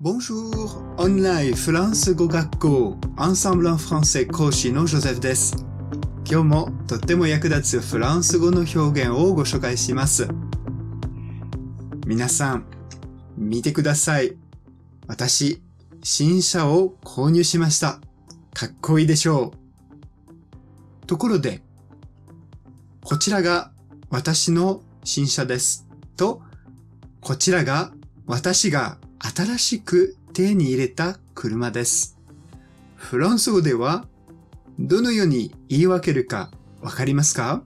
Bonjour! オンラインフランス語学校 Ensemble en français 講師のジョゼフです。今日もとっても役立つフランス語の表現をご紹介します。皆さん、見てください。私、新車を購入しました。かっこいいでしょう。ところで、こちらが私の新車です。と、こちらが私が新しく手に入れた車です。フランス語ではどのように言い分けるかわかりますか？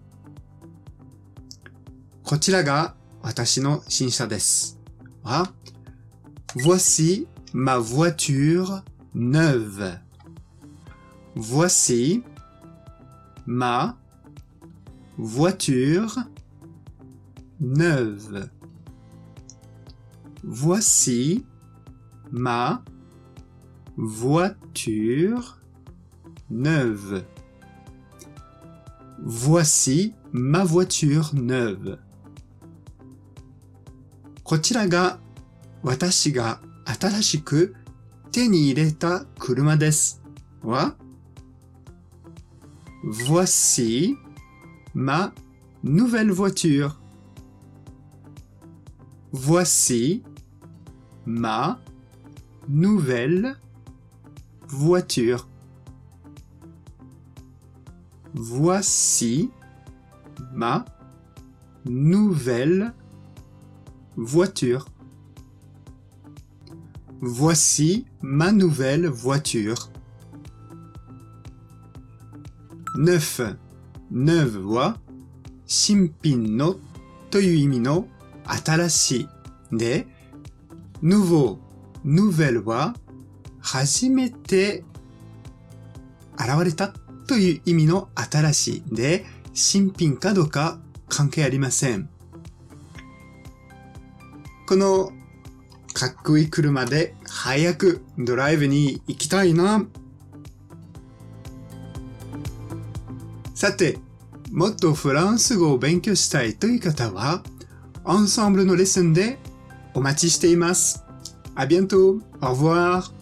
こちらが私の新車です。は Voici ma voiture neuve. Voici ma voiture neuve. Voici ma voiture neuve. Voici ma voiture neuve. こちらが私が新しく手に入れた車です。は Voici ma nouvelle voiture. Voici ma nouvelle voiture. Voici ma nouvelle voiture. Voici ma nouvelle voiture. Neuf. Neuf は新品のという意味の新しいで、 nouveau, nouvelle は初めて現れたという意味の新しいで、新品かどうか関係ありません。このかっこいい車で早くドライブに行きたいな。さて、もっとフランス語を勉強したいという方は、アンサンブルのレッスンで Omachi shiteimasu. À bientôt. Au revoir.